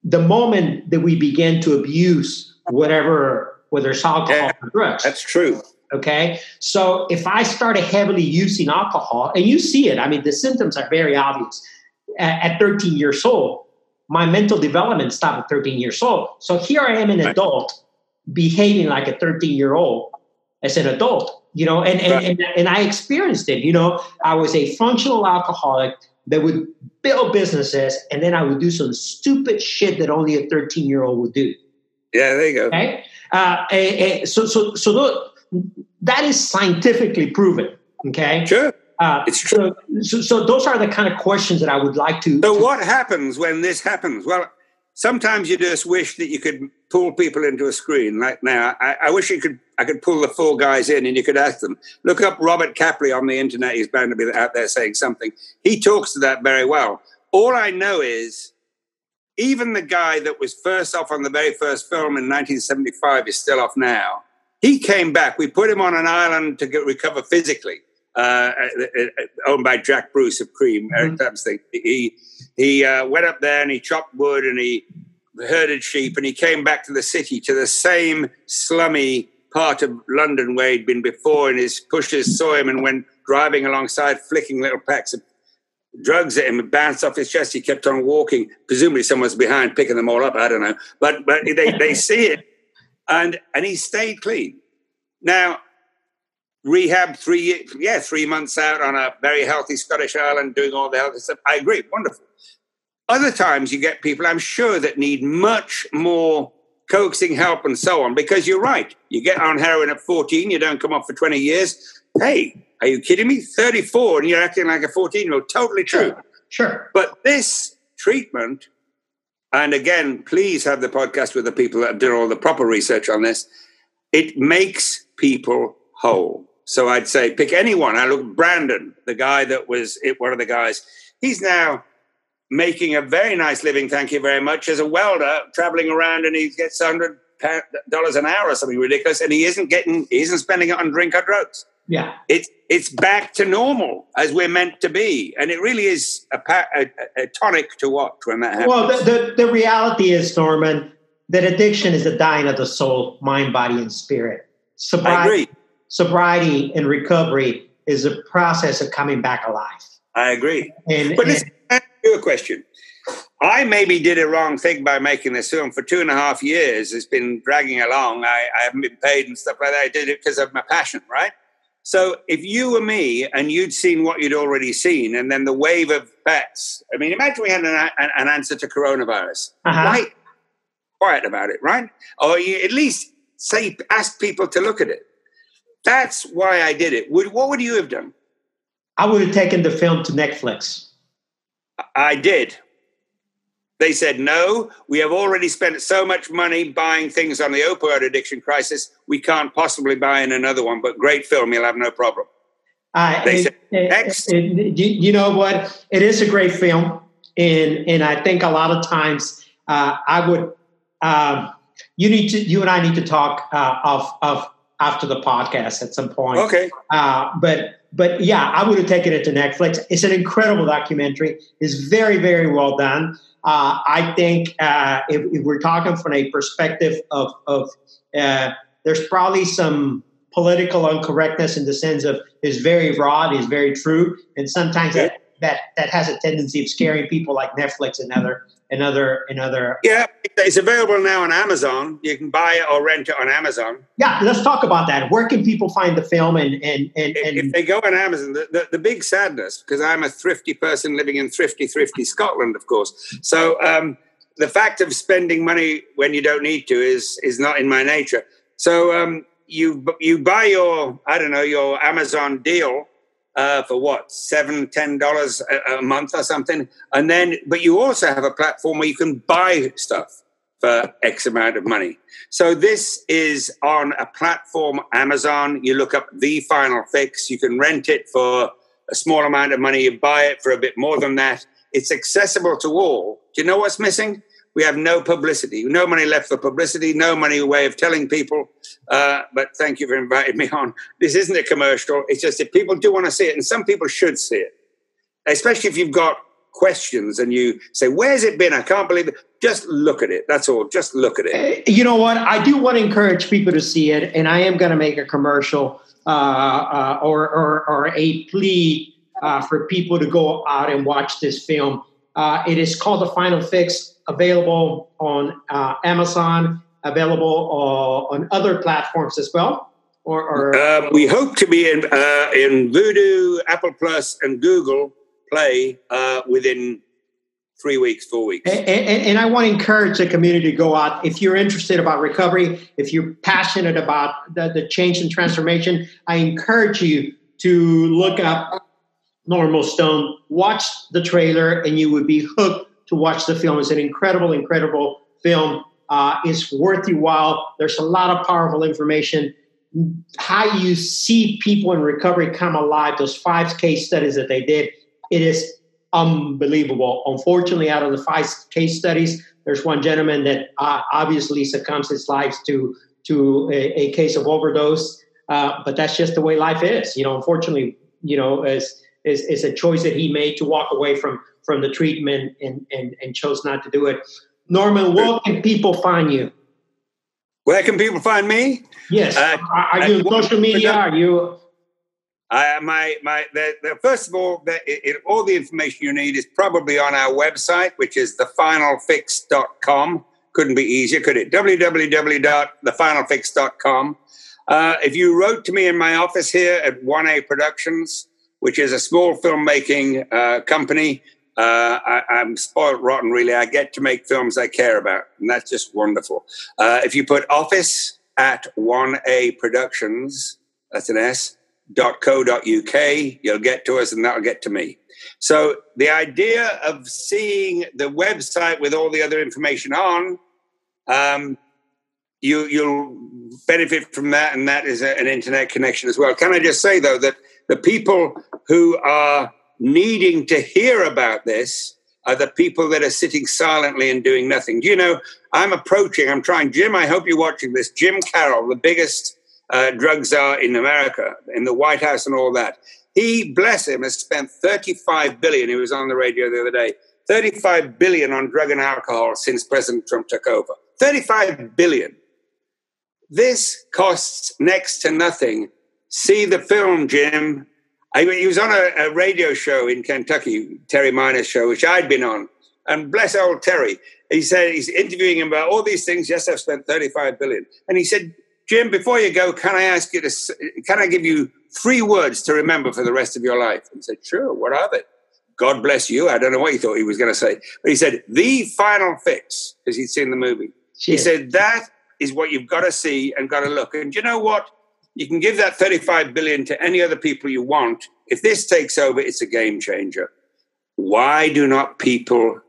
the moment that we begin to abuse whatever, whether it's alcohol yeah, or drugs. That's true. Okay. So if I started heavily using alcohol, and you see it, I mean, the symptoms are very obvious. At, at 13 years old, my mental development stopped at 13 years old. So here I am, an adult, behaving like a 13 year old as an adult, you know, and, and, and, and I experienced it. You know, I was a functional alcoholic that would build businesses, and then I would do some stupid shit that only a 13 year old would do. Yeah, there you go. Okay. Uh, and, and so, so, so that is scientifically proven. Okay. Sure. Uh, it's true. So, so, so, those are the kind of questions that I would like to. So, to, what happens when this happens? Well, sometimes you just wish that you could pull people into a screen. Like now, I, I, wish you could. I could pull the four guys in, and you could ask them. Look up Robert Capley on the internet. He's bound to be out there saying something. He talks to that very well. All I know is, even the guy that was first off on the very first film in 1975 is still off now. He came back. We put him on an island to get, recover physically, uh, uh, uh owned by Jack Bruce of Cream, mm-hmm. Eric Tubbs thing. He he uh, went up there and he chopped wood and he herded sheep and he came back to the city to the same slummy part of London where he'd been before and his pushers saw him and went driving alongside flicking little packs of drugs at him and bounced off his chest. He kept on walking. Presumably someone's behind picking them all up. I don't know. But but they, they see it and and he stayed clean. Now, rehab three yeah three months out on a very healthy Scottish island doing all the healthy stuff. I agree, wonderful. Other times you get people I'm sure that need much more coaxing help and so on because you're right. You get on heroin at 14, you don't come off for 20 years. Hey, are you kidding me? 34 and you're acting like a 14 year old. Totally true. Sure. sure. But this treatment and again, please have the podcast with the people that have done all the proper research on this. It makes people whole. So I'd say pick anyone. I look Brandon, the guy that was it, one of the guys. He's now making a very nice living. Thank you very much as a welder, traveling around, and he gets hundred dollars an hour or something ridiculous, and he isn't getting, he isn't spending it on drink or drugs. Yeah, it's it's back to normal as we're meant to be, and it really is a, a, a tonic to watch when that happens. Well, the, the, the reality is, Norman, that addiction is a dying of the soul, mind, body, and spirit. Sobriety, sobriety and recovery is a process of coming back alive. I agree. And, but and, ask you a question. I maybe did a wrong thing by making this film for two and a half years. It's been dragging along. I, I haven't been paid and stuff like that. I did it because of my passion, right? So if you were me and you'd seen what you'd already seen, and then the wave of bets, I mean, imagine we had an, an answer to coronavirus. Uh-huh. Why quiet about it, right? Or you at least say, ask people to look at it. That's why I did it. Would, what would you have done? I would have taken the film to Netflix. I did. They said, no, we have already spent so much money buying things on the opioid addiction crisis, we can't possibly buy in another one, but great film, you'll have no problem. Uh, they it, said, next. It, it, you know what? It is a great film. And, and I think a lot of times uh, I would, uh, you need to, you and I need to talk uh, of, of after the podcast at some point. Okay. Uh, but but yeah, I would have taken it to Netflix. It's an incredible documentary. It's very very well done. Uh, I think uh, if, if, we're talking from a perspective of, of uh, there's probably some political uncorrectness in the sense of is very raw, is very true, and sometimes yeah. that, that that has a tendency of scaring people like Netflix and other and other and other. Yeah, it's available now on Amazon. You can buy it or rent it on Amazon. Yeah, let's talk about that. Where can people find the film? And and and, and if they go on Amazon, the, the, the, big sadness because I'm a thrifty person living in thrifty, thrifty Scotland, of course. So um, the fact of spending money when you don't need to is is not in my nature. So um, you you buy your I don't know your Amazon deal uh, for what seven ten dollars a, month or something? And then but you also have a platform where you can buy stuff for x amount of money. So this is on a platform amazon. You look up the final fix. You can rent it for a small amount of money. You buy it for a bit more than that. It's accessible to all. Do you know what's missing we have no publicity, no money left for publicity, no money way of telling people. Uh, but thank you for inviting me on. This isn't a commercial. It's just if people do want to see it, and some people should see it, especially if you've got questions and you say, Where's it been? I can't believe it. Just look at it. That's all. Just look at it. Eh, you know what? I do want to encourage people to see it, and I am going to make a commercial uh, uh, or, or, or, a plea uh, for people to go out and watch this film. Uh, it is called The Final Fix available on uh, Amazon, available uh, on other platforms as well. Or, or um, we hope to be in uh, in Vudu, Apple Plus, and Google Play uh, within three weeks, four weeks. And, and, and, I want to encourage the community to go out. If you're interested about recovery, if you're passionate about the, the change and transformation, I encourage you to look up Norman Stone, watch the trailer, and you would be hooked to watch the film. It's an incredible, incredible film. Uh, it's worth your while. There's a lot of powerful information. How you see people in recovery come alive, those five case studies that they did, it is unbelievable. Unfortunately, out of the five case studies, there's one gentleman that uh, obviously succumbs his life to to a, a case of overdose. Uh, but that's just the way life is. You know, unfortunately, you know, is is is a choice that he made to walk away from from the treatment and, and, and chose not to do it. Norman, where can people find you? Where can people find me? Yes. Uh, are, are you on social media? Are you? Uh, my my the, the, first of all, the, it, all the information you need is probably on our website, which is thefinalfix.com. Couldn't be easier, could it? www.thefinalfix.com. Uh, if you wrote to me in my office here at 1A Productions, which is a small filmmaking uh, company, uh, I, am spoiled rotten, really. I get to make films I care about, and that's just wonderful. Uh, if you put office at 1A Productions, that's an S, dot co dot uk, you'll get to us, and that'll get to me. So the idea of seeing the website with all the other information on, um, you, you'll benefit from that, and that is a, an internet connection as well. Can I just say though that the people who are needing to hear about this are the people that are sitting silently and doing nothing. Do you know, I'm approaching, I'm trying, Jim, I hope you're watching this. Jim Carroll, the biggest uh, drug czar in America, in the White House and all that. He, bless him, has spent 35 billion. He was on the radio the other day. 35 billion on drug and alcohol since President Trump took over. 35 billion. This costs next to nothing. See the film, Jim. I mean, he was on a, a, radio show in Kentucky, Terry Meiners' show, which I'd been on. And bless old Terry, he said he's interviewing him about all these things. Yes, I've spent 35 billion. And he said, Jim, before you go, can I ask you to, can I give you three words to remember for the rest of your life? And he said, sure, what are they? God bless you. I don't know what he thought he was going to say. But he said, the final fix, because he'd seen the movie. He said, that is what you've got to see and got to look. And you know what? You can give that 35 billion to any other people you want. If this takes over, it's a game changer. Why do not people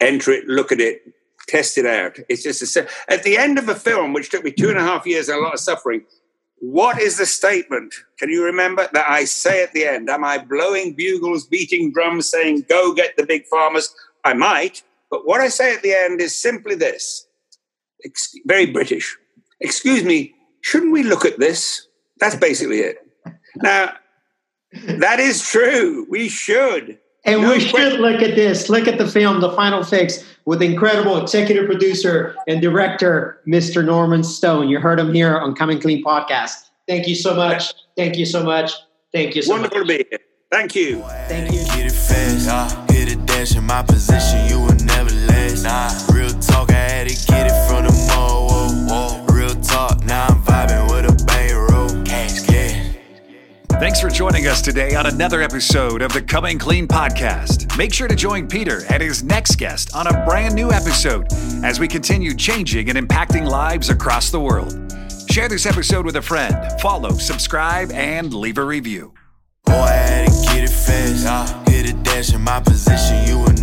enter it, look at it, test it out? It's just a, at the end of a film, which took me two and a half years and a lot of suffering. What is the statement? Can you remember that I say at the end? Am I blowing bugles, beating drums, saying, go get the big farmers? I might, but what I say at the end is simply this very British. Excuse me, shouldn't we look at this? That's basically it. Now, that is true. We should. And no we should question. look at this. Look at the film, The Final Fix, with incredible executive producer and director, Mr. Norman Stone. You heard him here on Coming Clean Podcast. Thank you so much. Thank you so much. Thank you so Wonderful much. to be here. Thank you. Thank you. Get it fast. Hit a dash in my position, you will never last. Nah, real talk, I had to get it vibing with a bankroll. Cash, cash. Thanks for joining us today on another episode of the Coming Clean podcast. Make sure to join Peter and his next guest on a brand new episode as we continue changing and impacting lives across the world. Share this episode with a friend, follow, subscribe, and leave a review. Boy, I had to get it fast. Uh, hit a dash in my position, you will